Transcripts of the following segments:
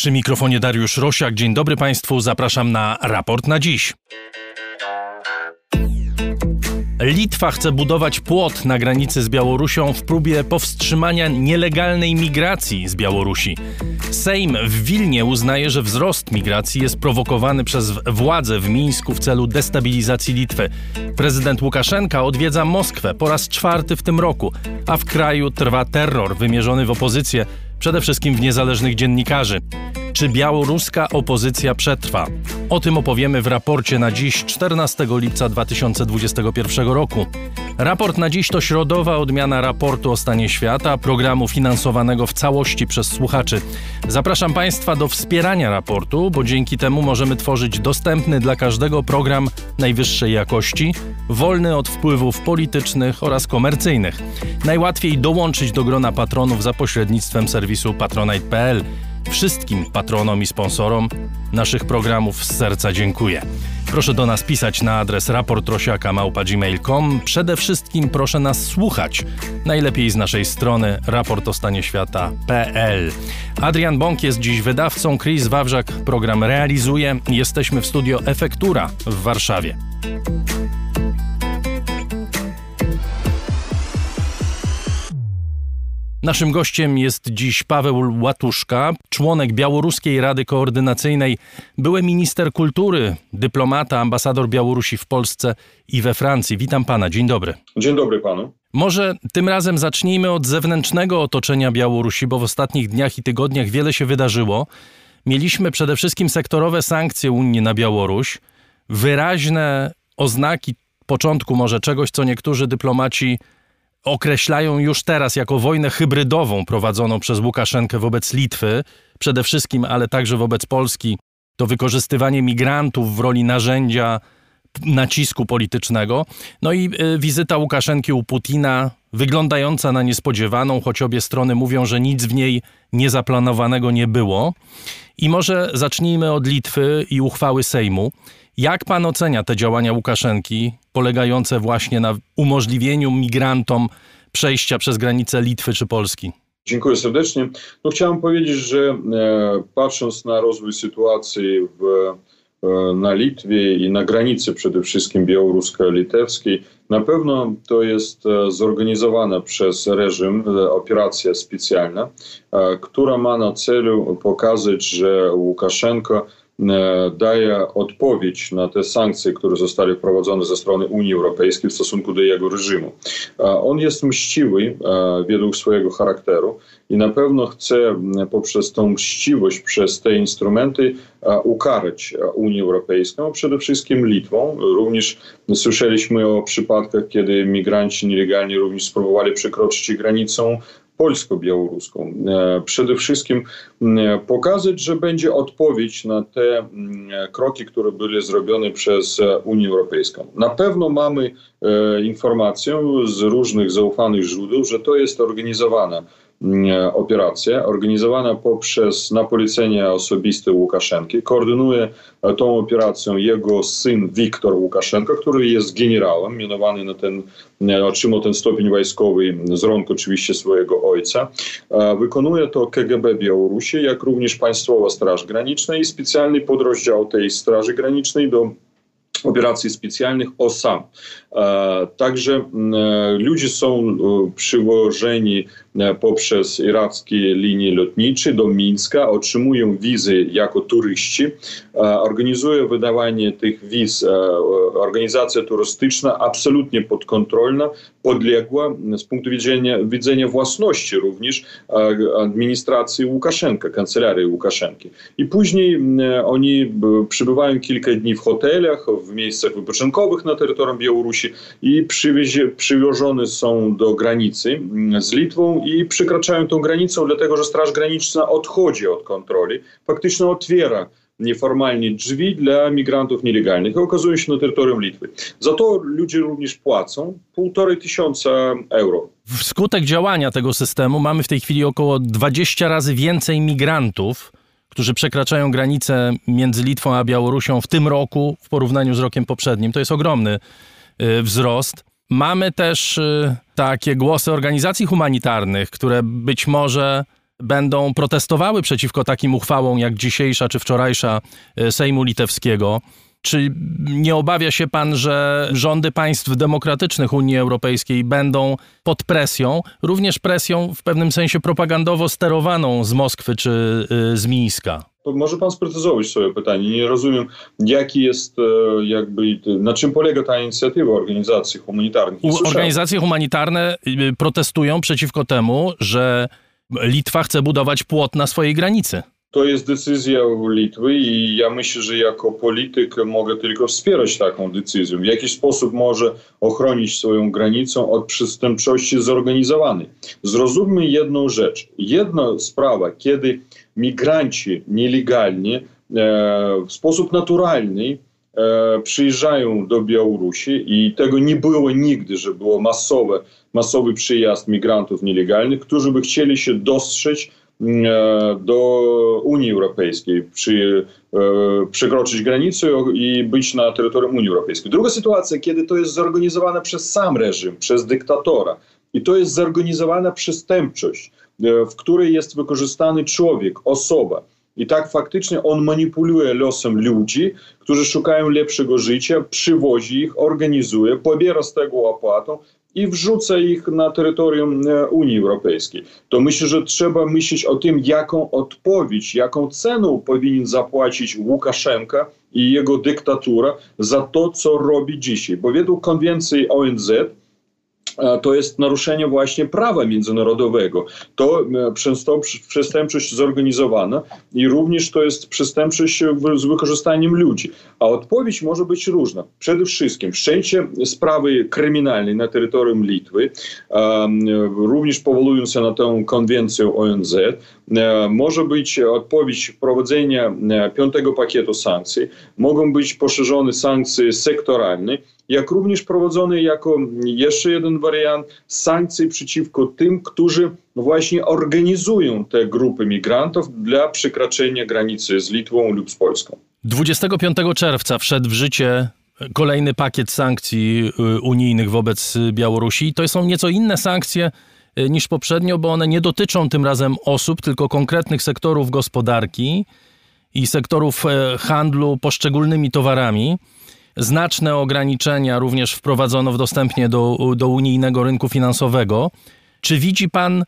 Przy mikrofonie Dariusz Rosiak. Dzień dobry Państwu, zapraszam na raport na dziś. Litwa chce budować płot na granicy z Białorusią w próbie powstrzymania nielegalnej migracji z Białorusi. Sejm w Wilnie uznaje, że wzrost migracji jest prowokowany przez władze w Mińsku w celu destabilizacji Litwy. Prezydent Łukaszenka odwiedza Moskwę po raz czwarty w tym roku, a w kraju trwa terror wymierzony w opozycję, przede wszystkim w niezależnych dziennikarzy. Czy białoruska opozycja przetrwa? O tym opowiemy w raporcie na dziś 14 lipca 2021 roku. Raport na dziś to środowa odmiana raportu o stanie świata, programu finansowanego w całości przez słuchaczy. Zapraszam Państwa do wspierania raportu, bo dzięki temu możemy tworzyć dostępny dla każdego program najwyższej jakości, wolny od wpływów politycznych oraz komercyjnych. Najłatwiej dołączyć do grona patronów za pośrednictwem serwisu patronite.pl. Wszystkim patronom i sponsorom naszych programów z serca dziękuję. Proszę do nas pisać na adres raportrosiaka.gmail.com. Przede wszystkim proszę nas słuchać. Najlepiej z naszej strony raportostanieświata.pl. Adrian Bąk jest dziś wydawcą, Chris Wawrzak program realizuje. Jesteśmy w studio Efektura w Warszawie. Naszym gościem jest dziś Paweł Łatuszka, członek Białoruskiej Rady Koordynacyjnej, były minister kultury, dyplomata, ambasador Białorusi w Polsce i we Francji. Witam pana, dzień dobry. Dzień dobry panu. Może tym razem zacznijmy od zewnętrznego otoczenia Białorusi, bo w ostatnich dniach i tygodniach wiele się wydarzyło. Mieliśmy przede wszystkim sektorowe sankcje Unii na Białoruś, wyraźne oznaki początku może czegoś, co niektórzy dyplomaci określają już teraz jako wojnę hybrydową prowadzoną przez Łukaszenkę wobec Litwy, przede wszystkim, ale także wobec Polski, to wykorzystywanie migrantów w roli narzędzia nacisku politycznego. No i y, wizyta Łukaszenki u Putina, wyglądająca na niespodziewaną, choć obie strony mówią, że nic w niej niezaplanowanego nie było. I może zacznijmy od Litwy i uchwały Sejmu. Jak pan ocenia te działania Łukaszenki, polegające właśnie na umożliwieniu migrantom przejścia przez granicę Litwy czy Polski? Dziękuję serdecznie. No, chciałem powiedzieć, że e, patrząc na rozwój sytuacji w, e, na Litwie i na granicy przede wszystkim białorusko-litewskiej, na pewno to jest e, zorganizowana przez reżim operacja specjalna, która ma na celu pokazać, że Łukaszenko daje odpowiedź na te sankcje, które zostały wprowadzone ze strony Unii Europejskiej w stosunku do jego reżimu. On jest mściwy e, według swojego charakteru i na pewno chce poprzez tą mściwość, przez te instrumenty ukarać Unię Europejską, przede wszystkim Litwą. Również słyszeliśmy o przypadkach, kiedy migranci nielegalnie również spróbowali przekroczyć granicę polsko-białoruską. E, przede wszystkim pokazać, że będzie odpowiedź na te kroki, które były zrobione przez e, Unię Europejską. Na pewno mamy e, informację z różnych zaufanych źródeł, że to jest organizowana E, operacja organizowana poprzez na polecenie osobiste Łukaszenki. Koordynuje e, tą operację jego syn Wiktor Łukaszenko, który jest generałem, mianowany na ten, e, otrzymał ten stopień wojskowy z rąk oczywiście swojego ojca. Wykonuje to KGB Białorusi, jak również Państwowa Straż Graniczna i specjalny podrozdział tej Straży Granicznej do operacji specjalnych OSAM. Także ludzie są przyłożeni poprzez irackie linie lotnicze do Mińska, otrzymują wizy jako turyści, organizuje wydawanie tych wiz organizacja turystyczna absolutnie podkontrolna, podległa z punktu widzenia, widzenia własności również administracji Łukaszenka, kancelarii Łukaszenki. I później oni przybywają kilka dni w hotelach, w miejscach wypoczynkowych na terytorium Białorusi i przywiezione są do granicy z Litwą i przekraczają tą granicę, dlatego że Straż Graniczna odchodzi od kontroli, faktycznie otwiera nieformalnie drzwi dla migrantów nielegalnych i okazują się na terytorium Litwy. Za to ludzie również płacą półtorej tysiąca euro. Wskutek działania tego systemu mamy w tej chwili około 20 razy więcej migrantów, którzy przekraczają granicę między Litwą a Białorusią w tym roku w porównaniu z rokiem poprzednim. To jest ogromny y, wzrost. Mamy też y, takie głosy organizacji humanitarnych, które być może będą protestowały przeciwko takim uchwałom jak dzisiejsza czy wczorajsza e, Sejmu Litewskiego. Czy nie obawia się pan, że rządy państw demokratycznych Unii Europejskiej będą pod presją, również presją w pewnym sensie propagandowo sterowaną z Moskwy czy y, z Mińska? To może pan sprecyzować swoje pytanie. Nie rozumiem, jaki jest, e, jakby, na czym polega ta inicjatywa organizacji humanitarnych. Organizacje humanitarne y, protestują przeciwko temu, że Litwa chce budować płot na swojej granicy. To jest decyzja Litwy i ja myślę, że jako polityk mogę tylko wspierać taką decyzję. W jakiś sposób może ochronić swoją granicę od przestępczości zorganizowanej. Zrozummy jedną rzecz. Jedna sprawa, kiedy migranci nielegalnie e, w sposób naturalny e, przyjeżdżają do Białorusi i tego nie było nigdy, że było masowe, masowy przyjazd migrantów nielegalnych, którzy by chcieli się dostrzec do Unii Europejskiej, przy, e, przekroczyć granicę i być na terytorium Unii Europejskiej. Druga sytuacja, kiedy to jest zorganizowane przez sam reżim, przez dyktatora i to jest zorganizowana przestępczość, e, w której jest wykorzystany człowiek, osoba. I tak faktycznie on manipuluje losem ludzi, którzy szukają lepszego życia, przywozi ich, organizuje, pobiera z tego opłatę i wrzuca ich na terytorium e, Unii Europejskiej. To myślę, że trzeba myśleć o tym, jaką odpowiedź, jaką cenę powinien zapłacić Łukaszenka i jego dyktatura za to, co robi dzisiaj. Bo według konwencji ONZ to jest naruszenie właśnie prawa międzynarodowego. To e, przestępczość zorganizowana i również to jest przestępczość z wykorzystaniem ludzi. A odpowiedź może być różna. Przede wszystkim wszczęcie sprawy kryminalnej na terytorium Litwy, również powołując się na tę konwencję ONZ, e, może być odpowiedź wprowadzenia e, piątego pakietu sankcji, mogą być poszerzone sankcje sektoralne, jak również prowadzony jako jeszcze jeden wariant sankcji przeciwko tym, którzy właśnie organizują te grupy migrantów dla przekroczenia granicy z Litwą lub z Polską. 25 czerwca wszedł w życie kolejny pakiet sankcji y, unijnych wobec Białorusi. To są nieco inne sankcje y, niż poprzednio, bo one nie dotyczą tym razem osób, tylko konkretnych sektorów gospodarki i sektorów e, handlu poszczególnymi towarami. Znaczne ograniczenia również wprowadzono w dostępnie do, do unijnego rynku finansowego. Czy widzi Pan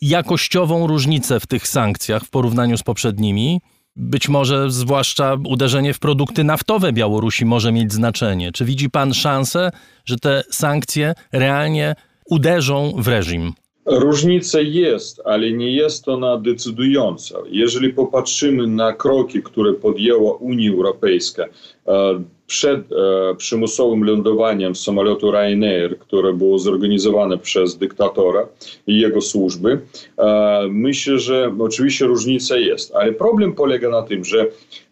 jakościową różnicę w tych sankcjach w porównaniu z poprzednimi? Być może zwłaszcza uderzenie w produkty naftowe Białorusi może mieć znaczenie. Czy widzi Pan szansę, że te sankcje realnie uderzą w reżim? Różnica jest, ale nie jest ona decydująca. Jeżeli popatrzymy na kroki, które podjęła Unia Europejska e, przed e, przymusowym lądowaniem samolotu Ryanair, które było zorganizowane przez dyktatora i jego służby, e, myślę, że oczywiście różnica jest, ale problem polega na tym, że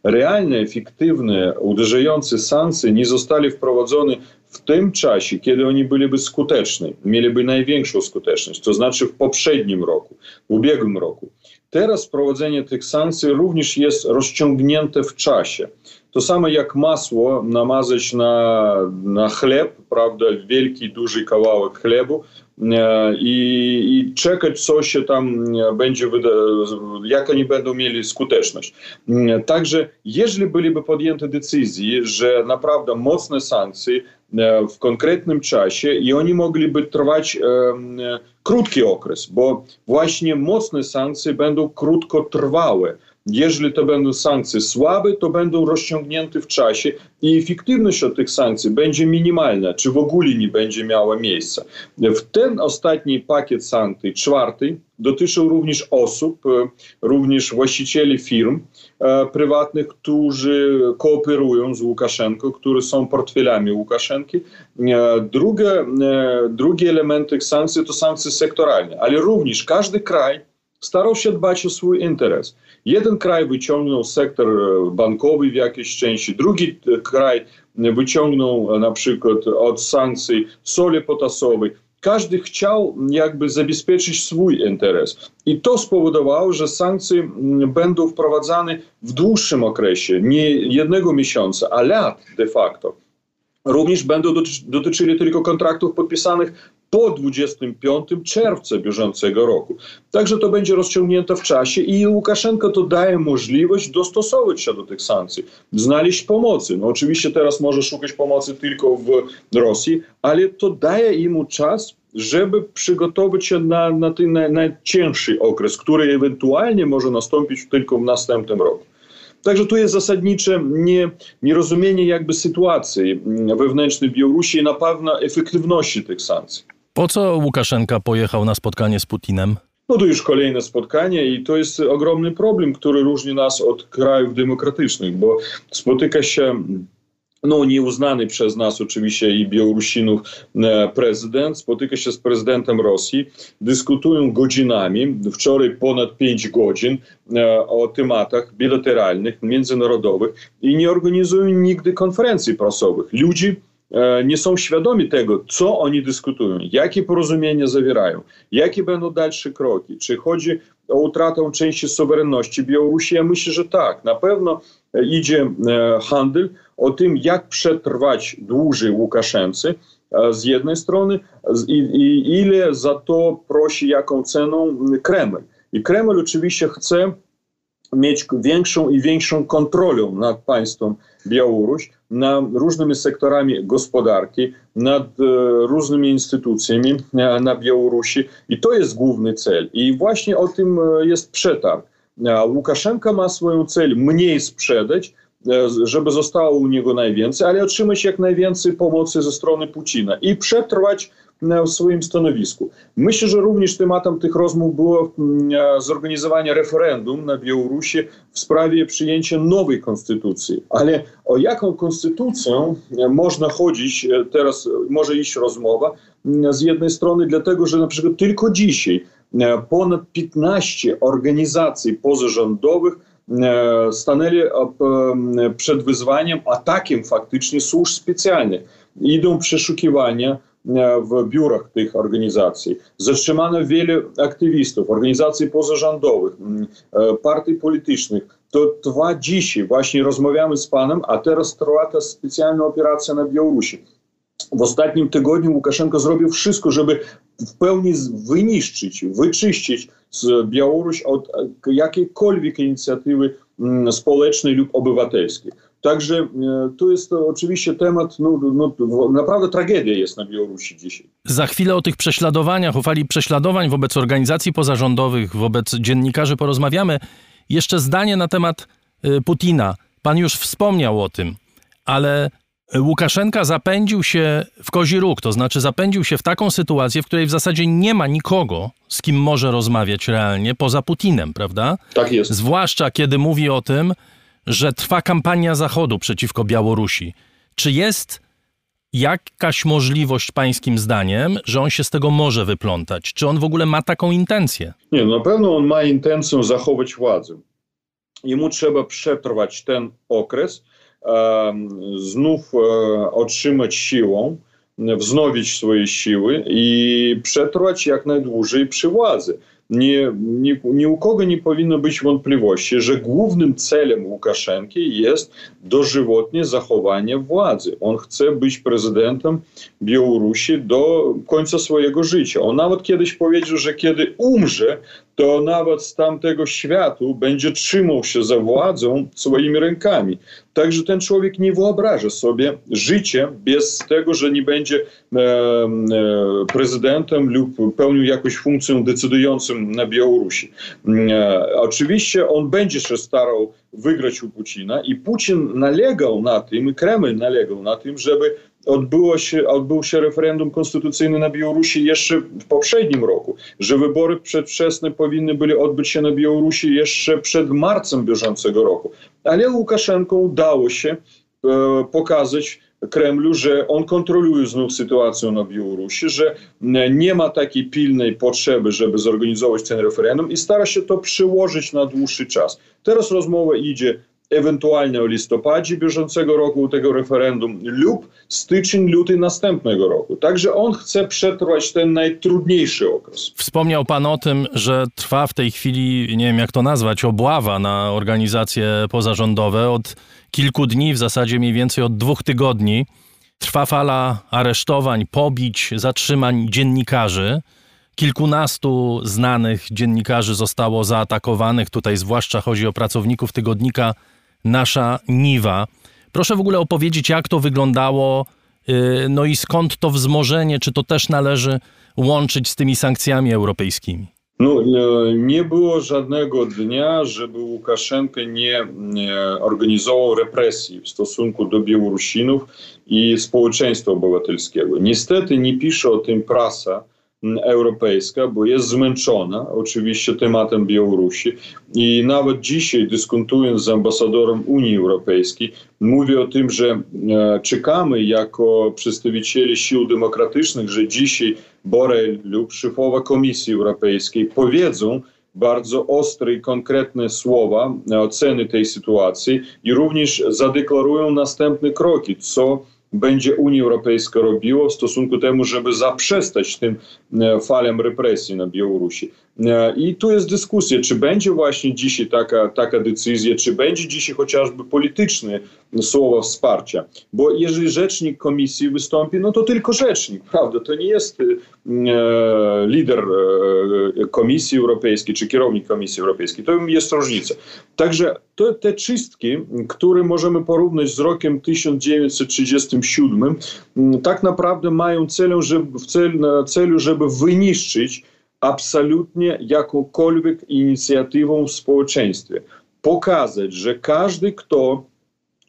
realne, efektywne, uderzające sankcje nie zostały wprowadzone w tym czasie, kiedy oni byliby skuteczni, mieliby największą skuteczność, to znaczy w poprzednim roku, w ubiegłym roku. Teraz wprowadzenie tych sankcji również jest rozciągnięte w czasie. To samo jak masło namazać na, na chleb, prawda, wielki, duży kawałek chlebu e, i, i czekać, co się tam będzie, jak oni będą mieli skuteczność. E, także, jeżeli byliby podjęte decyzje, że naprawdę mocne sankcje e, w konkretnym czasie i oni mogliby trwać krótki okres, bo właśnie mocne sankcje będą krótkotrwałe. Jeżeli to będą sankcje słabe, to będą rozciągnięte w czasie i efektywność od tych sankcji będzie minimalna, czy w ogóle nie będzie miała miejsca. W ten ostatni pakiet sankcji, czwarty, dotyczył również osób, e, również właścicieli firm e, prywatnych, którzy kooperują z Łukaszenką, którzy są portfelami Łukaszenki. E, drugie, e, drugi element tych sankcji to sankcje sektoralne, ale również każdy kraj starał się dbać o swój interes. Jeden kraj wyciągnął sektor e, bankowy w jakiejś części, drugi e, kraj wyciągnął e, na przykład od sankcji soli potasowej. Każdy chciał jakby zabezpieczyć swój interes. I to spowodowało, że sankcje będą wprowadzane w dłuższym okresie, nie jednego miesiąca, a lat de facto również będą dotyczyli tylko kontraktów podpisanych po 25 czerwca bieżącego roku. Także to będzie rozciągnięte w czasie i Łukaszenko to daje możliwość dostosować się do tych sankcji, znaleźć pomocy. No oczywiście teraz może szukać pomocy tylko w Rosji, ale to daje mu czas, żeby przygotować się na, na ten najcięższy okres, który ewentualnie może nastąpić tylko w następnym roku. Także tu jest zasadnicze nie, nierozumienie jakby sytuacji wewnętrznej Białorusi i na pewno efektywności tych sankcji. Po co Łukaszenka pojechał na spotkanie z Putinem? No to już kolejne spotkanie i to jest ogromny problem, który różni nas od krajów demokratycznych, bo spotyka się no, nieuznany przez nas oczywiście i Białorusinów e, prezydent spotyka się z prezydentem Rosji, dyskutują godzinami, wczoraj ponad 5 godzin e, o tematach bilateralnych, międzynarodowych i nie organizują nigdy konferencji prasowych. Ludzi nie są świadomi tego, co oni dyskutują, jakie porozumienia zawierają, jakie będą dalsze kroki, czy chodzi o utratę części suwerenności Białorusi. Ja myślę, że tak, na pewno idzie handel, o tym, jak przetrwać dłużej Łukaszence z jednej strony i, i ile za to prosi, jaką ceną Kreml. I Kreml oczywiście chce mieć większą i większą kontrolę nad państwem Białoruś, nad różnymi sektorami gospodarki, nad e, różnymi instytucjami e, na Białorusi i to jest główny cel. I właśnie o tym e, jest przetarg. Łukaszenka ma swoją cel mniej sprzedać, żeby zostało u niego najwięcej, ale otrzymać jak najwięcej pomocy ze strony Putina i przetrwać w swoim stanowisku. Myślę, że również tematem tych rozmów było e, zorganizowanie referendum na Białorusi w sprawie przyjęcia nowej konstytucji. Ale o jaką konstytucję e, można chodzić, teraz może iść rozmowa, z jednej strony dlatego, że na przykład tylko dzisiaj ponad 15 organizacji pozarządowych E, stanęli e, przed wyzwaniem, atakiem faktycznie służb specjalnych. Idą przeszukiwania e, w biurach tych organizacji. Zatrzymano wielu aktywistów, organizacji pozarządowych, partii politycznych. To trwa dzisiaj. Właśnie rozmawiamy z panem, a teraz trwa ta specjalna operacja na Białorusi. W ostatnim tygodniu Łukaszenko zrobił wszystko, żeby w pełni wyniszczyć, wyczyścić Białoruś od jakiejkolwiek inicjatywy społecznej lub obywatelskiej. Także e, to jest to oczywiście temat, no, no, naprawdę tragedia jest na Białorusi dzisiaj. Za chwilę o tych prześladowaniach, o fali prześladowań wobec organizacji pozarządowych, wobec dziennikarzy porozmawiamy. Jeszcze zdanie na temat e, Putina. Pan już wspomniał o tym, ale Łukaszenka zapędził się w kozi róg, to znaczy zapędził się w taką sytuację, w której w zasadzie nie ma nikogo, z kim może rozmawiać realnie poza Putinem, prawda? Tak jest. Zwłaszcza kiedy mówi o tym, że trwa kampania Zachodu przeciwko Białorusi. Czy jest jakaś możliwość, pańskim zdaniem, że on się z tego może wyplątać? Czy on w ogóle ma taką intencję? Nie, na pewno on ma intencję zachować władzę. Jemu trzeba przetrwać ten okres znów e, otrzymać siłą, wznowić swoje siły i przetrwać jak najdłużej przy władzy. Nie, nie, ni u kogo nie powinno być wątpliwości, że głównym celem Łukaszenki jest dożywotnie zachowanie władzy. On chce być prezydentem Białorusi do końca swojego życia. On nawet kiedyś powiedział, że kiedy umrze, to nawet z tamtego światu będzie trzymał się za władzą swoimi rękami. Także ten człowiek nie wyobraża sobie życia bez tego, że nie będzie e, e, prezydentem lub pełnił jakąś funkcję decydującą na Białorusi. E, oczywiście on będzie się starał wygrać u Putina i Putin nalegał na tym, Kreml nalegał na tym, żeby odbyło się, odbył się referendum konstytucyjne na Białorusi jeszcze w poprzednim roku, że wybory przedwczesne powinny byli odbyć się na Białorusi jeszcze przed marcem bieżącego roku. Ale Łukaszenko udało się e, pokazać Kremlu, że on kontroluje znów sytuację na Białorusi, że nie ma takiej pilnej potrzeby, żeby zorganizować ten referendum i stara się to przyłożyć na dłuższy czas. Teraz rozmowa idzie ewentualnie o listopadzie bieżącego roku tego referendum lub styczeń, luty następnego roku. Także on chce przetrwać ten najtrudniejszy okres. Wspomniał pan o tym, że trwa w tej chwili, nie wiem jak to nazwać, obława na organizacje pozarządowe od kilku dni, w zasadzie mniej więcej od dwóch tygodni. Trwa fala aresztowań, pobić, zatrzymań dziennikarzy. Kilkunastu znanych dziennikarzy zostało zaatakowanych. Tutaj zwłaszcza chodzi o pracowników tygodnika Nasza Niwa. Proszę w ogóle opowiedzieć, jak to wyglądało, y, no i skąd to wzmożenie, czy to też należy łączyć z tymi sankcjami europejskimi? No, nie było żadnego dnia, żeby Łukaszenko nie organizował represji w stosunku do Białorusinów i społeczeństwa obywatelskiego. Niestety nie pisze o tym prasa, europejska, bo jest zmęczona oczywiście tematem Białorusi. I nawet dzisiaj dyskutując z ambasadorem Unii Europejskiej mówi o tym, że e, czekamy jako przedstawiciele sił demokratycznych, że dzisiaj Borel lub szefowa Komisji Europejskiej powiedzą, bardzo ostre i konkretne słowa oceny tej sytuacji i również zadeklarują następne kroki, co będzie Unia Europejska robiła w stosunku temu, żeby zaprzestać tym e, falem represji na Białorusi. E, I tu jest dyskusja, czy będzie właśnie dzisiaj taka, taka decyzja, czy będzie dzisiaj chociażby polityczne słowo wsparcia. Bo jeżeli rzecznik komisji wystąpi, no to tylko rzecznik, prawda? To nie jest e, lider e, Komisji Europejskiej czy kierownik Komisji Europejskiej. To jest różnica. Także to, te czystki, które możemy porównać z rokiem 1937, tak naprawdę mają celem, żeby, w cel, celu, żeby wyniszczyć absolutnie jakąkolwiek inicjatywą w społeczeństwie. Pokazać, że każdy, kto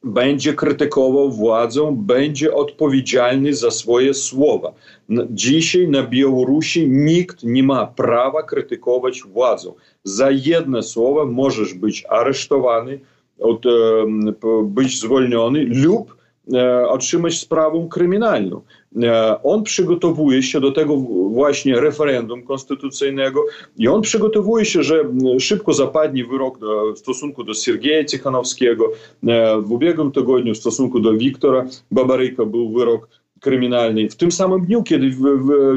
będzie krytykował władzę, będzie odpowiedzialny za swoje słowa. Dzisiaj na Białorusi nikt nie ma prawa krytykować władzę. Za jedno słowo możesz być aresztowany, być zwolniony lub otrzymać sprawę kryminalną. E, on przygotowuje się do tego właśnie referendum konstytucyjnego i on przygotowuje się, że szybko zapadnie wyrok w stosunku do Siergieja Tichanowskiego. E, w ubiegłym tygodniu w stosunku do Wiktora Babaryka był wyrok kryminalny. W tym samym dniu, kiedy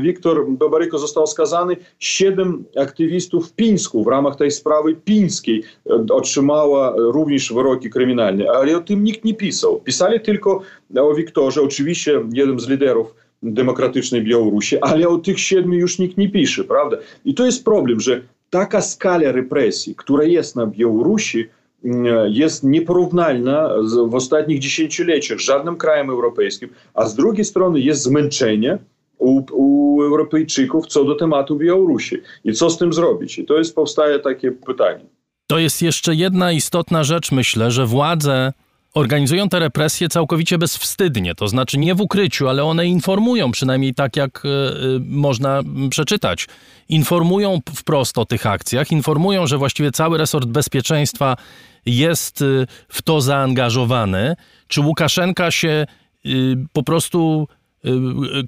Wiktor Babaryko został skazany, siedem aktywistów w Pińsku w ramach tej sprawy pińskiej e, otrzymała również wyroki kryminalne, ale o tym nikt nie pisał. Pisali tylko o Wiktorze, oczywiście jeden z liderów demokratycznej Białorusi, ale o tych siedmiu już nikt nie pisze, prawda? I to jest problem, że taka skala represji, która jest na Białorusi, jest nieporównalna w ostatnich dziesięcioleciach żadnym krajem europejskim, a z drugiej strony jest zmęczenie u, u Europejczyków co do tematu Białorusi. I co z tym zrobić? I to jest, powstaje takie pytanie. To jest jeszcze jedna istotna rzecz, myślę, że władze organizują te represje całkowicie bezwstydnie, to znaczy nie w ukryciu, ale one informują, przynajmniej tak jak y, można przeczytać. Informują wprost o tych akcjach, informują, że właściwie cały resort bezpieczeństwa jest y, w to zaangażowany. Czy Łukaszenka się po prostu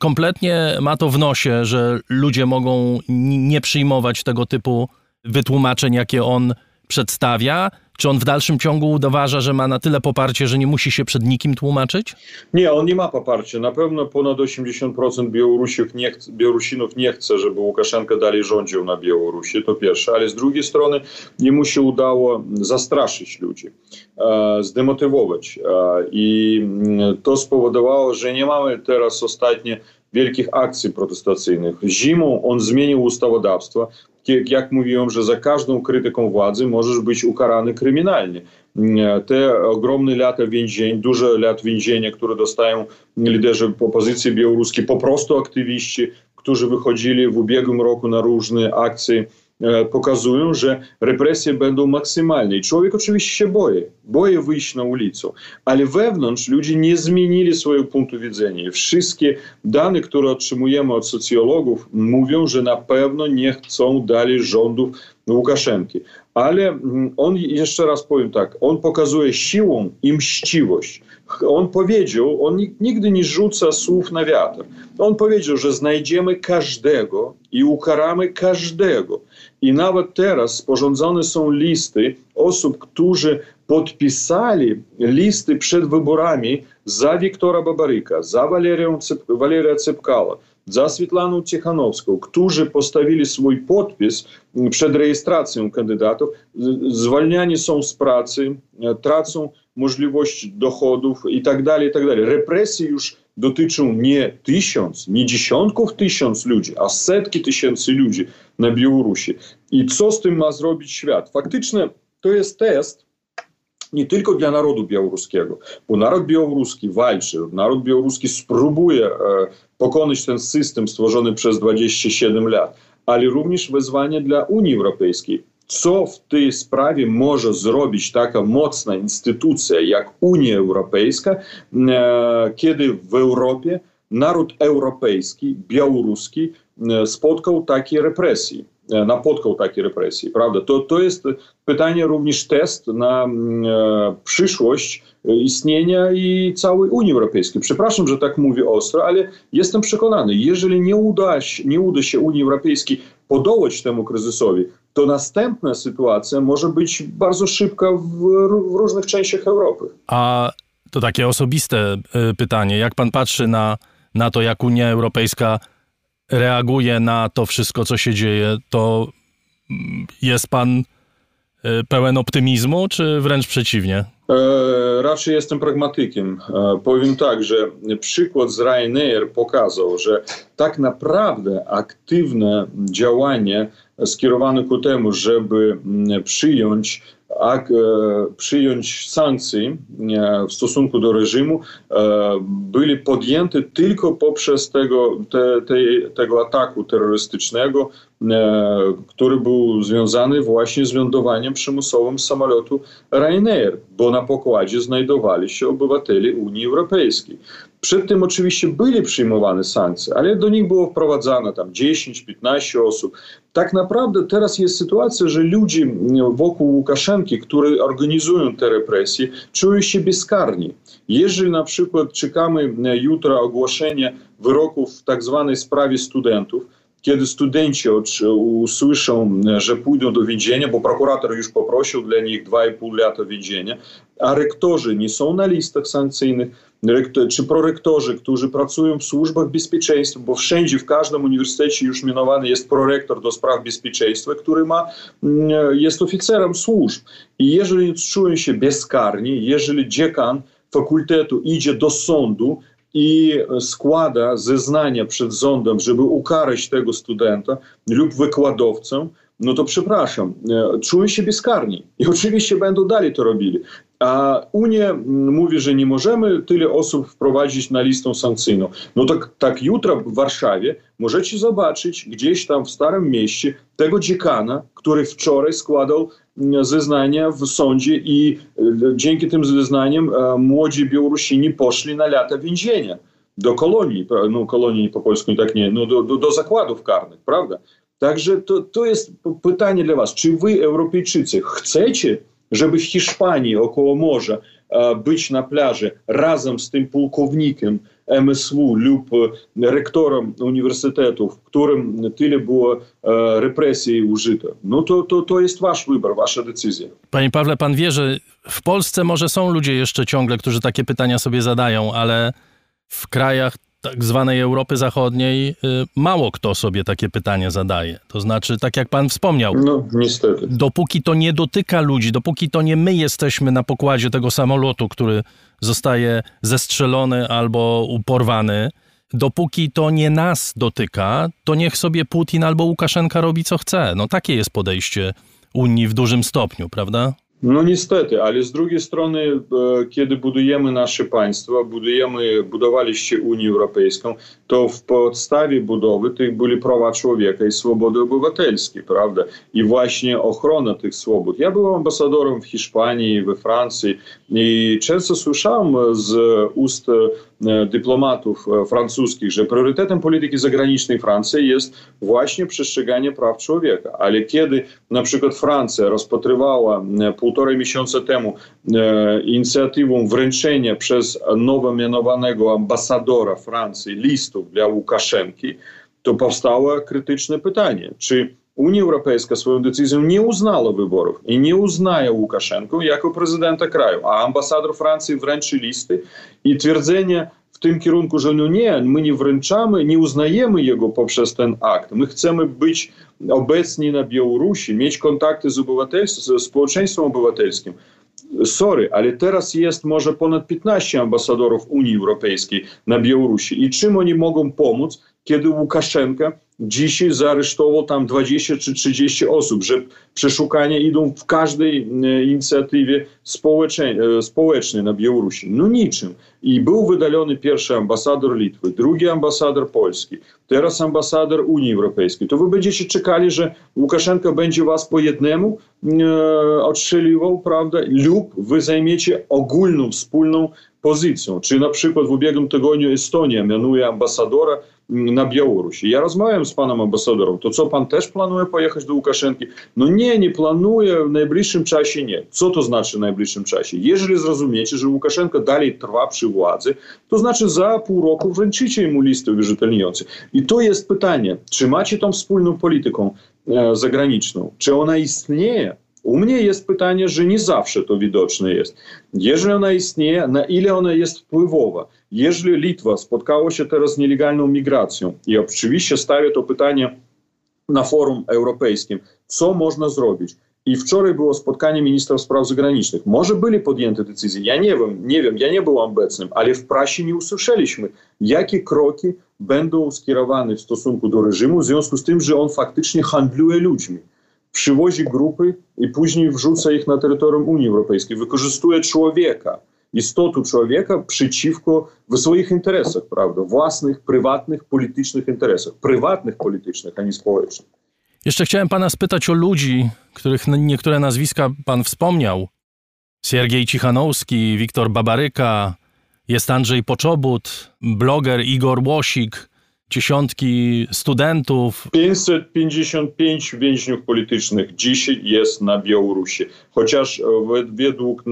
kompletnie ma to w nosie, że ludzie mogą nie przyjmować tego typu wytłumaczeń, jakie on przedstawia? Czy on w dalszym ciągu udoważa, że ma na tyle poparcie, że nie musi się przed nikim tłumaczyć? Nie, on nie ma poparcia. Na pewno ponad 80% Białorusinów nie, chce, Białorusinów nie chce, żeby Łukaszenka dalej rządził na Białorusi, to pierwsze. Ale z drugiej strony nie mu się udało zastraszyć ludzi, e, zdemotywować. E, I mm, to spowodowało, że nie mamy teraz ostatnie wielkich akcji protestacyjnych. Zimą on zmienił ustawodawstwo. Jak mówiłem, że za każdą krytyką władzy możesz być ukarany kryminalnie. Te ogromne lata więzień, duże lat więzienia, które dostają liderzy opozycji białoruskiej, po prostu aktywiści, którzy wychodzili w ubiegłym roku na różne akcje pokazują, że represje będą maksymalne. I człowiek oczywiście się boi, boi wyjść na ulicę, ale wewnątrz ludzie nie zmienili swojego punktu widzenia. Wszystkie dane, które otrzymujemy od socjologów, mówią, że na pewno nie chcą dalej rządów Łukaszenki. Ale mm, on, jeszcze raz powiem tak, on pokazuje siłą i mściwość. On powiedział, on nigdy nie rzuca słów na wiatr. On powiedział, że znajdziemy każdego i ukaramy każdego. I nawet teraz sporządzone są listy osób, którzy podpisali listy przed wyborami za Wiktora Babaryka, za Walerię Waleria Cepkala, za Swetlaną Tichanowską, którzy postawili swój podpis przed rejestracją kandydatów, zwalniani są z pracy, tracą możliwość dochodów i tak dalej, i tak dalej. Represje już dotyczą nie tysiąc, nie dziesiątków tysięcy ludzi, a setki tysięcy ludzi na Białorusi. I co z tym ma zrobić świat? Faktycznie to jest test nie tylko dla narodu białoruskiego, bo naród białoruski walczy, naród białoruski spróbuje e, pokonać ten system stworzony przez 27 lat, ale również wezwanie dla Unii Europejskiej. Co w tej sprawie może zrobić taka mocna instytucja jak Unia Europejska, e, kiedy w Europie naród europejski, białoruski e, spotkał takie represje? napotkał takie represje, prawda? To, to jest pytanie również test na e, przyszłość istnienia i całej Unii Europejskiej. Przepraszam, że tak mówię ostro, ale jestem przekonany, jeżeli nie uda się, nie uda się Unii Europejskiej podołać temu kryzysowi, to następna sytuacja może być bardzo szybka w, w różnych częściach Europy. A to takie osobiste e, pytanie. Jak pan patrzy na, na to, jak Unia Europejska reaguje na to wszystko, co się dzieje, to jest pan e, pełen optymizmu, czy wręcz przeciwnie? E, raczej jestem pragmatykiem. E, powiem tak, że przykład z Ryanair pokazał, że tak naprawdę aktywne działanie skierowane ku temu, żeby przyjąć a, przyjąć sankcje w stosunku do reżimu byli podjęte tylko poprzez tego, te, te, tego ataku terrorystycznego, który był związany właśnie z lądowaniem przymusowym samolotu Ryanair, bo na pokładzie znajdowali się obywatele Unii Europejskiej. Przed tym oczywiście byli przyjmowane sankcje, ale do nich było wprowadzane tam 10-15 osób. Tak naprawdę teraz jest sytuacja, że ludzie wokół Łukaszenki, którzy organizują te represje, czują się bezkarni. Jeżeli na przykład czekamy jutro ogłoszenia wyroków w tak zwanej sprawie studentów, kiedy studenci usłyszą, że pójdą do więzienia, bo prokurator już poprosił dla nich 2,5 lata więzienia, a rektorzy nie są na listach sankcyjnych, czy prorektorzy, którzy pracują w służbach bezpieczeństwa, bo wszędzie, w każdym uniwersytecie już mianowany jest prorektor do spraw bezpieczeństwa, który ma, mm, jest oficerem służb. I jeżeli czują się bezkarni, jeżeli dziekan fakultetu idzie do sądu i składa zeznania przed sądem, żeby ukarać tego studenta lub wykładowcę, no to przepraszam, e, czują się bezkarni i oczywiście będą dalej to robili. A Unia mówi, że nie możemy tyle osób wprowadzić na listę sankcyjną. No tak, tak jutro w Warszawie możecie zobaczyć gdzieś tam w Starym Mieście tego dziekana, który wczoraj składał zeznania w sądzie i e, dzięki tym zeznaniom e, młodzi Białorusini poszli na lata więzienia do kolonii, no kolonii po polsku tak nie, no do, do, do zakładów karnych, prawda? Także to, to jest pytanie dla was, czy wy Europejczycy chcecie żeby w Hiszpanii około morza być na plaży razem z tym pułkownikiem MSW lub rektorem uniwersytetu, w którym tyle było represji użyte. No to, to, to jest wasz wybór, wasza decyzja. Panie Pawle, pan wie, że w Polsce może są ludzie jeszcze ciągle, którzy takie pytania sobie zadają, ale w krajach tak zwanej Europy Zachodniej y, mało kto sobie takie pytanie zadaje. To znaczy, tak jak pan wspomniał, no, niestety. dopóki to nie dotyka ludzi, dopóki to nie my jesteśmy na pokładzie tego samolotu, który zostaje zestrzelony albo porwany, dopóki to nie nas dotyka, to niech sobie Putin albo Łukaszenka robi co chce. No takie jest podejście Unii w dużym stopniu, prawda? No niestety, ale z drugiej strony, e, kiedy budujemy nasze państwa, budujemy, budowaliście Unię Europejską, to w podstawie budowy tych byli prawa człowieka i swobody obywatelskie, prawda? I właśnie ochrona tych swobód. Ja byłem ambasadorem w Hiszpanii, we Francji i często słyszałem z ust dyplomatów e, francuskich, że priorytetem polityki zagranicznej Francji jest właśnie przestrzeganie praw człowieka. Ale kiedy na przykład Francja rozpatrywała półtorej miesiąca temu e, inicjatywą wręczenia przez nowo mianowanego ambasadora Francji listów dla Łukaszenki, to powstało krytyczne pytanie, czy Unia Europejska swoją decyzją nie uznała wyborów i nie uznaje Łukaszenkę jako prezydenta kraju, a ambasador Francji wręczy listy i twierdzenie w tym kierunku, że no nie, my nie wręczamy, nie uznajemy jego poprzez ten akt. My chcemy być obecni na Białorusi, mieć kontakty z, z społeczeństwem obywatelskim. sorry, ale teraz jest może ponad 15 ambasadorów Unii Europejskiej na Białorusi. I czym oni mogą pomóc, kiedy Łukaszenka dzisiaj zaaresztował tam 20 czy 30 osób, że przeszukania idą w każdej e, inicjatywie e, społecznej na Białorusi. No niczym. I był wydalony pierwszy ambasador Litwy, drugi ambasador Polski, teraz ambasador Unii Europejskiej. To wy będziecie czekali, że Łukaszenka będzie was po jednemu e, odstrzeliwał, prawda? Lub wy zajmiecie ogólną, wspólną pozycją. Czy na przykład w ubiegłym tygodniu Estonia mianuje ambasadora na Białorusi. Ja rozmawiam z panem ambasadorem. To co, pan też planuje pojechać do Łukaszenki? No nie, nie planuję, w najbliższym czasie nie. Co to znaczy w najbliższym czasie? Jeżeli zrozumiecie, że Łukaszenka dalej trwa przy władzy, to znaczy za pół roku wręczycie mu listę uwierzytelniających. I to jest pytanie, czy macie tą wspólną polityką e, zagraniczną? Czy ona istnieje? U mnie jest pytanie, że nie zawsze to widoczne jest. Jeżeli ona istnieje, na ile ona jest wpływowa? Jeżeli Litwa spotkała się teraz z nielegalną migracją i oczywiście stawia to pytanie na forum europejskim, co można zrobić? I wczoraj było spotkanie ministrów spraw zagranicznych. Może byli podjęte decyzje, ja nie wiem, nie wiem, ja nie byłem obecnym, ale w prasie nie usłyszeliśmy, jakie kroki będą skierowane w stosunku do reżimu w związku z tym, że on faktycznie handluje ludźmi przywozi grupy i później wrzuca ich na terytorium Unii Europejskiej, wykorzystuje człowieka, istotę człowieka przeciwko w swoich interesach, prawda? Własnych, prywatnych, politycznych interesach. Prywatnych, politycznych, a nie społecznych. Jeszcze chciałem pana spytać o ludzi, których niektóre nazwiska pan wspomniał. Siergiej Cichanowski, Wiktor Babaryka, jest Andrzej Poczobut, bloger Igor Łosik, dziesiątki studentów. 555 więźniów politycznych dzisiaj jest na Białorusi. Chociaż według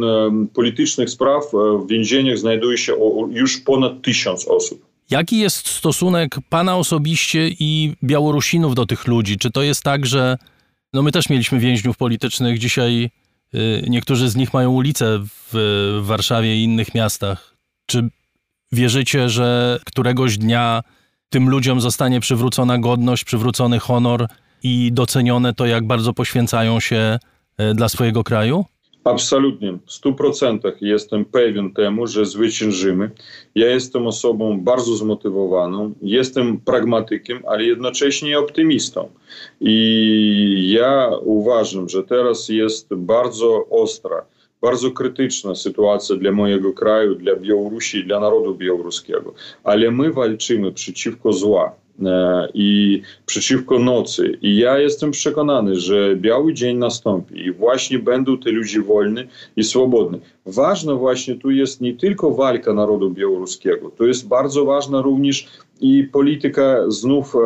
politycznych spraw w więzieniach znajduje się już ponad tysiąc osób. Jaki jest stosunek pana osobiście i Białorusinów do tych ludzi? Czy to jest tak, że no my też mieliśmy więźniów politycznych, dzisiaj y, niektórzy z nich mają ulice w Warszawie i innych miastach. Czy wierzycie, że któregoś dnia tym ludziom zostanie przywrócona godność, przywrócony honor i docenione to, jak bardzo poświęcają się e, dla swojego kraju? Absolutnie, w 100% jestem pewien temu, że zwyciężymy. Ja jestem osobą bardzo zmotywowaną, jestem pragmatykiem, ale jednocześnie optymistą. I ja uważam, że teraz jest bardzo ostra bardzo krytyczna sytuacja dla mojego kraju, dla Białorusi, dla narodu białoruskiego. Ale my walczymy przeciwko zła e, i przeciwko nocy. I ja jestem przekonany, że biały dzień nastąpi i właśnie będą te ludzie wolni i swobodni. Ważna właśnie tu jest nie tylko walka narodu białoruskiego, to jest bardzo ważna również i polityka znów e,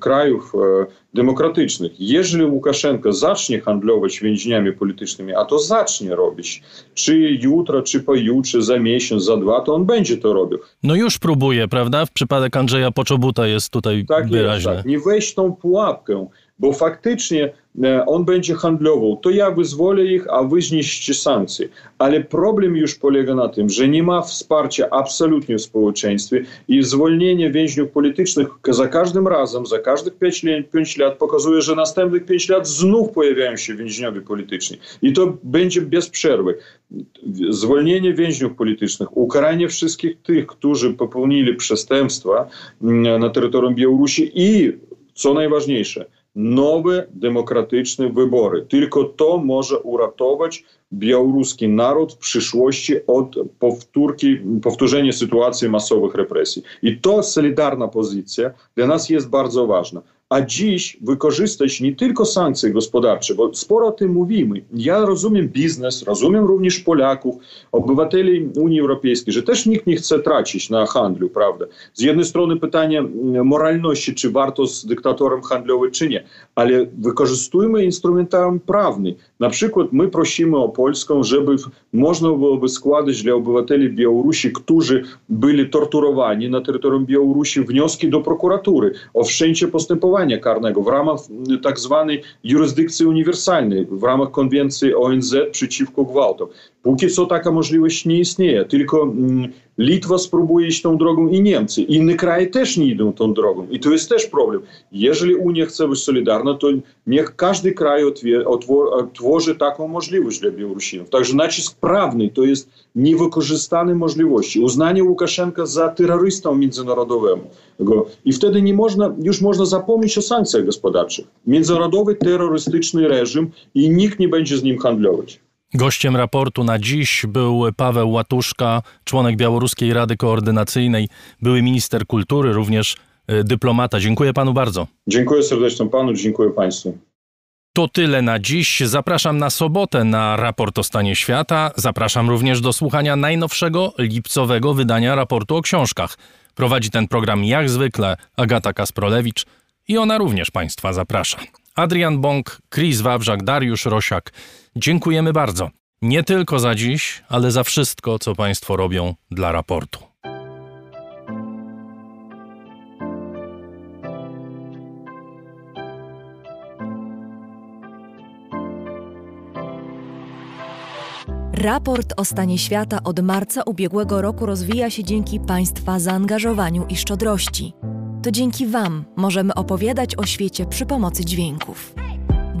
krajów e, demokratycznych. Jeżeli Łukaszenko zacznie handlować więźniami politycznymi, a to zacznie robić, czy jutro, czy pojutrze, za miesiąc, za dwa, to on będzie to robił. No już próbuje, prawda? W przypadek Andrzeja Poczobuta jest tutaj tak wyraźne. Jest, tak. Nie wejść tą pułapkę, bo faktycznie e, on będzie handlował. To ja wyzwolę ich, a wy zniszczycie sankcje. Ale problem już polega na tym, że nie ma wsparcia absolutnie w społeczeństwie i zwolnienie więźniów politycznych za każdym razem, za każdych 5 lat, 5 lat pokazuje, że następnych 5 lat znów pojawiają się więźniowie polityczni. I to będzie bez przerwy. Zwolnienie więźniów politycznych, ukaranie wszystkich tych, którzy popełnili przestępstwa mm, na terytorium Białorusi i, co najważniejsze, nowe demokratyczne wybory. Tylko to może uratować białoruski naród w przyszłości od powtórki, powtórzenia sytuacji masowych represji. I to solidarna pozycja dla nas jest bardzo ważna a dziś wykorzystać nie tylko sankcje gospodarcze, bo sporo o tym mówimy. Ja rozumiem biznes, rozumiem również Polaków, obywateli Unii Europejskiej, że też nikt nie chce tracić na handlu, prawda? Z jednej strony pytanie moralności, czy warto z dyktatorem handlować, czy nie, ale wykorzystujmy instrumentarium prawny. Na przykład my prosimy o Polską, żeby można byłoby składać dla obywateli Białorusi, którzy byli torturowani na terytorium Białorusi, wnioski do prokuratury o wszczęcie postępowania karnego w ramach tak zwanej jurysdykcji uniwersalnej, w ramach konwencji ONZ przeciwko gwałtom. Póki co taka możliwość nie istnieje, tylko mm, Litwa spróbuje iść tą drogą i Niemcy. Inne kraje też nie idą tą drogą. I to jest też problem. Jeżeli Unia chce być solidarna, to niech każdy kraj tworzy taką możliwość dla Białorusinów. Także nacisk prawny to jest niewykorzystane możliwości. Uznanie Łukaszenka za terrorystą międzynarodowego. I wtedy nie można, już można zapomnieć o sankcjach gospodarczych. Międzynarodowy terrorystyczny reżim i nikt nie będzie z nim handlować. Gościem raportu na dziś był Paweł Łatuszka, członek Białoruskiej Rady Koordynacyjnej, były minister kultury, również y, dyplomata. Dziękuję panu bardzo. Dziękuję serdecznie panu, dziękuję państwu. To tyle na dziś. Zapraszam na sobotę na raport o stanie świata. Zapraszam również do słuchania najnowszego lipcowego wydania raportu o książkach. Prowadzi ten program jak zwykle Agata Kasprolewicz i ona również Państwa zaprasza. Adrian Bąk, Chris Wawrzak, Dariusz Rosiak. Dziękujemy bardzo. Nie tylko za dziś, ale za wszystko, co Państwo robią dla raportu. Raport o stanie świata od marca ubiegłego roku rozwija się dzięki Państwa zaangażowaniu i szczodrości. To dzięki Wam możemy opowiadać o świecie przy pomocy dźwięków.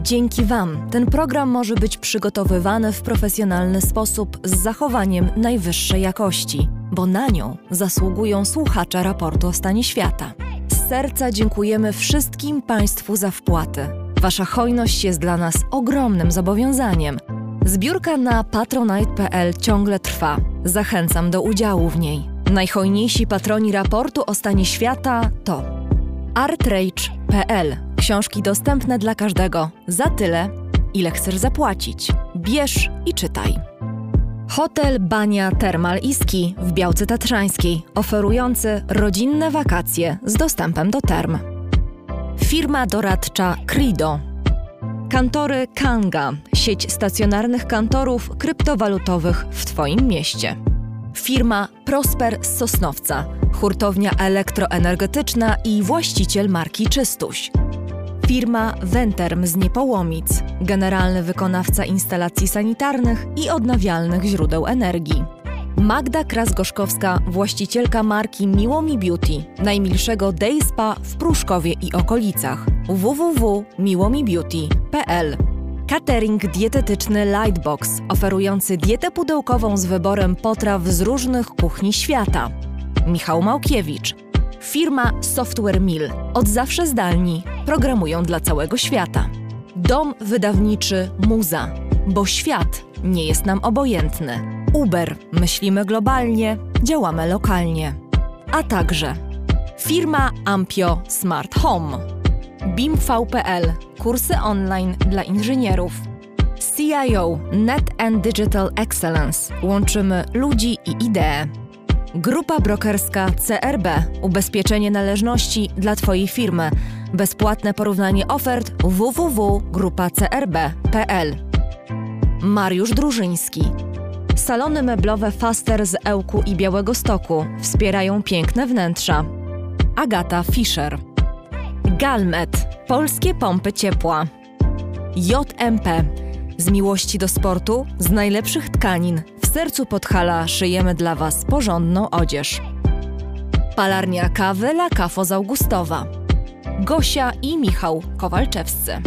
Dzięki Wam ten program może być przygotowywany w profesjonalny sposób z zachowaniem najwyższej jakości, bo na nią zasługują słuchacze raportu o stanie świata. Z serca dziękujemy wszystkim Państwu za wpłaty. Wasza hojność jest dla nas ogromnym zobowiązaniem. Zbiórka na patronite.pl ciągle trwa. Zachęcam do udziału w niej. Najhojniejsi patroni raportu o stanie świata to artrage.pl. Książki dostępne dla każdego za tyle, ile chcesz zapłacić. Bierz i czytaj. Hotel Bania Termal Iski w Białce Tatrzańskiej, oferujący rodzinne wakacje z dostępem do term. Firma doradcza Crido. Kantory Kanga, sieć stacjonarnych kantorów kryptowalutowych w Twoim mieście. Firma Prosper z Sosnowca, hurtownia elektroenergetyczna i właściciel marki Czystuś. Firma Venterm z Niepołomic, generalny wykonawca instalacji sanitarnych i odnawialnych źródeł energii. Magda Krasgoszkowska, właścicielka marki Miłomi Beauty, najmilszego day spa w Pruszkowie i okolicach. www.miłomibeauty.pl Catering dietetyczny Lightbox, oferujący dietę pudełkową z wyborem potraw z różnych kuchni świata. Michał Małkiewicz. Firma Software Mill. Od zawsze zdalni. Programują dla całego świata. Dom wydawniczy Muza. Bo świat nie jest nam obojętny. Uber. Myślimy globalnie, działamy lokalnie. A także firma Ampio Smart Home BIMV.pl kursy online dla inżynierów. CIO Net and Digital Excellence łączymy ludzi i idee. Grupa brokerska CRB ubezpieczenie należności dla Twojej firmy. Bezpłatne porównanie ofert www.grupacrb.pl. Mariusz Drużyński. Salony meblowe Faster z Ełku i Białego Stoku wspierają piękne wnętrza. Agata Fischer. Galmet. Polskie pompy ciepła. JMP. Z miłości do sportu, z najlepszych tkanin, w sercu Podhala szyjemy dla Was porządną odzież. Palarnia kawy La Cafo z Augustowa. Gosia i Michał Kowalczewscy.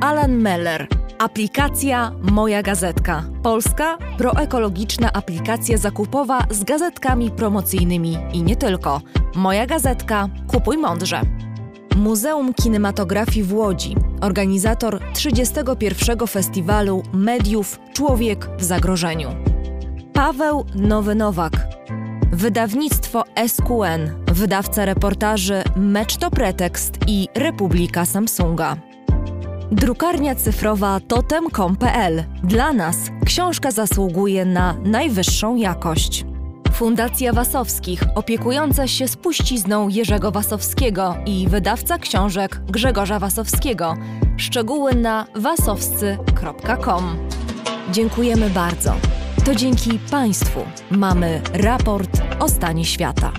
Alan Meller. Aplikacja Moja Gazetka. Polska proekologiczna aplikacja zakupowa z gazetkami promocyjnymi i nie tylko. Moja Gazetka. Kupuj mądrze. Muzeum Kinematografii w Łodzi, organizator 31. Festiwalu Mediów Człowiek w Zagrożeniu. Paweł Nowy Nowak, wydawnictwo SQN, wydawca reportaży Mecz to Pretekst i Republika Samsunga. Drukarnia cyfrowa totem.com.pl. Dla nas książka zasługuje na najwyższą jakość. Fundacja Wasowskich, opiekująca się spuścizną Jerzego Wasowskiego i wydawca książek Grzegorza Wasowskiego. Szczegóły na wasowscy.com. Dziękujemy bardzo. To dzięki Państwu mamy raport o stanie świata.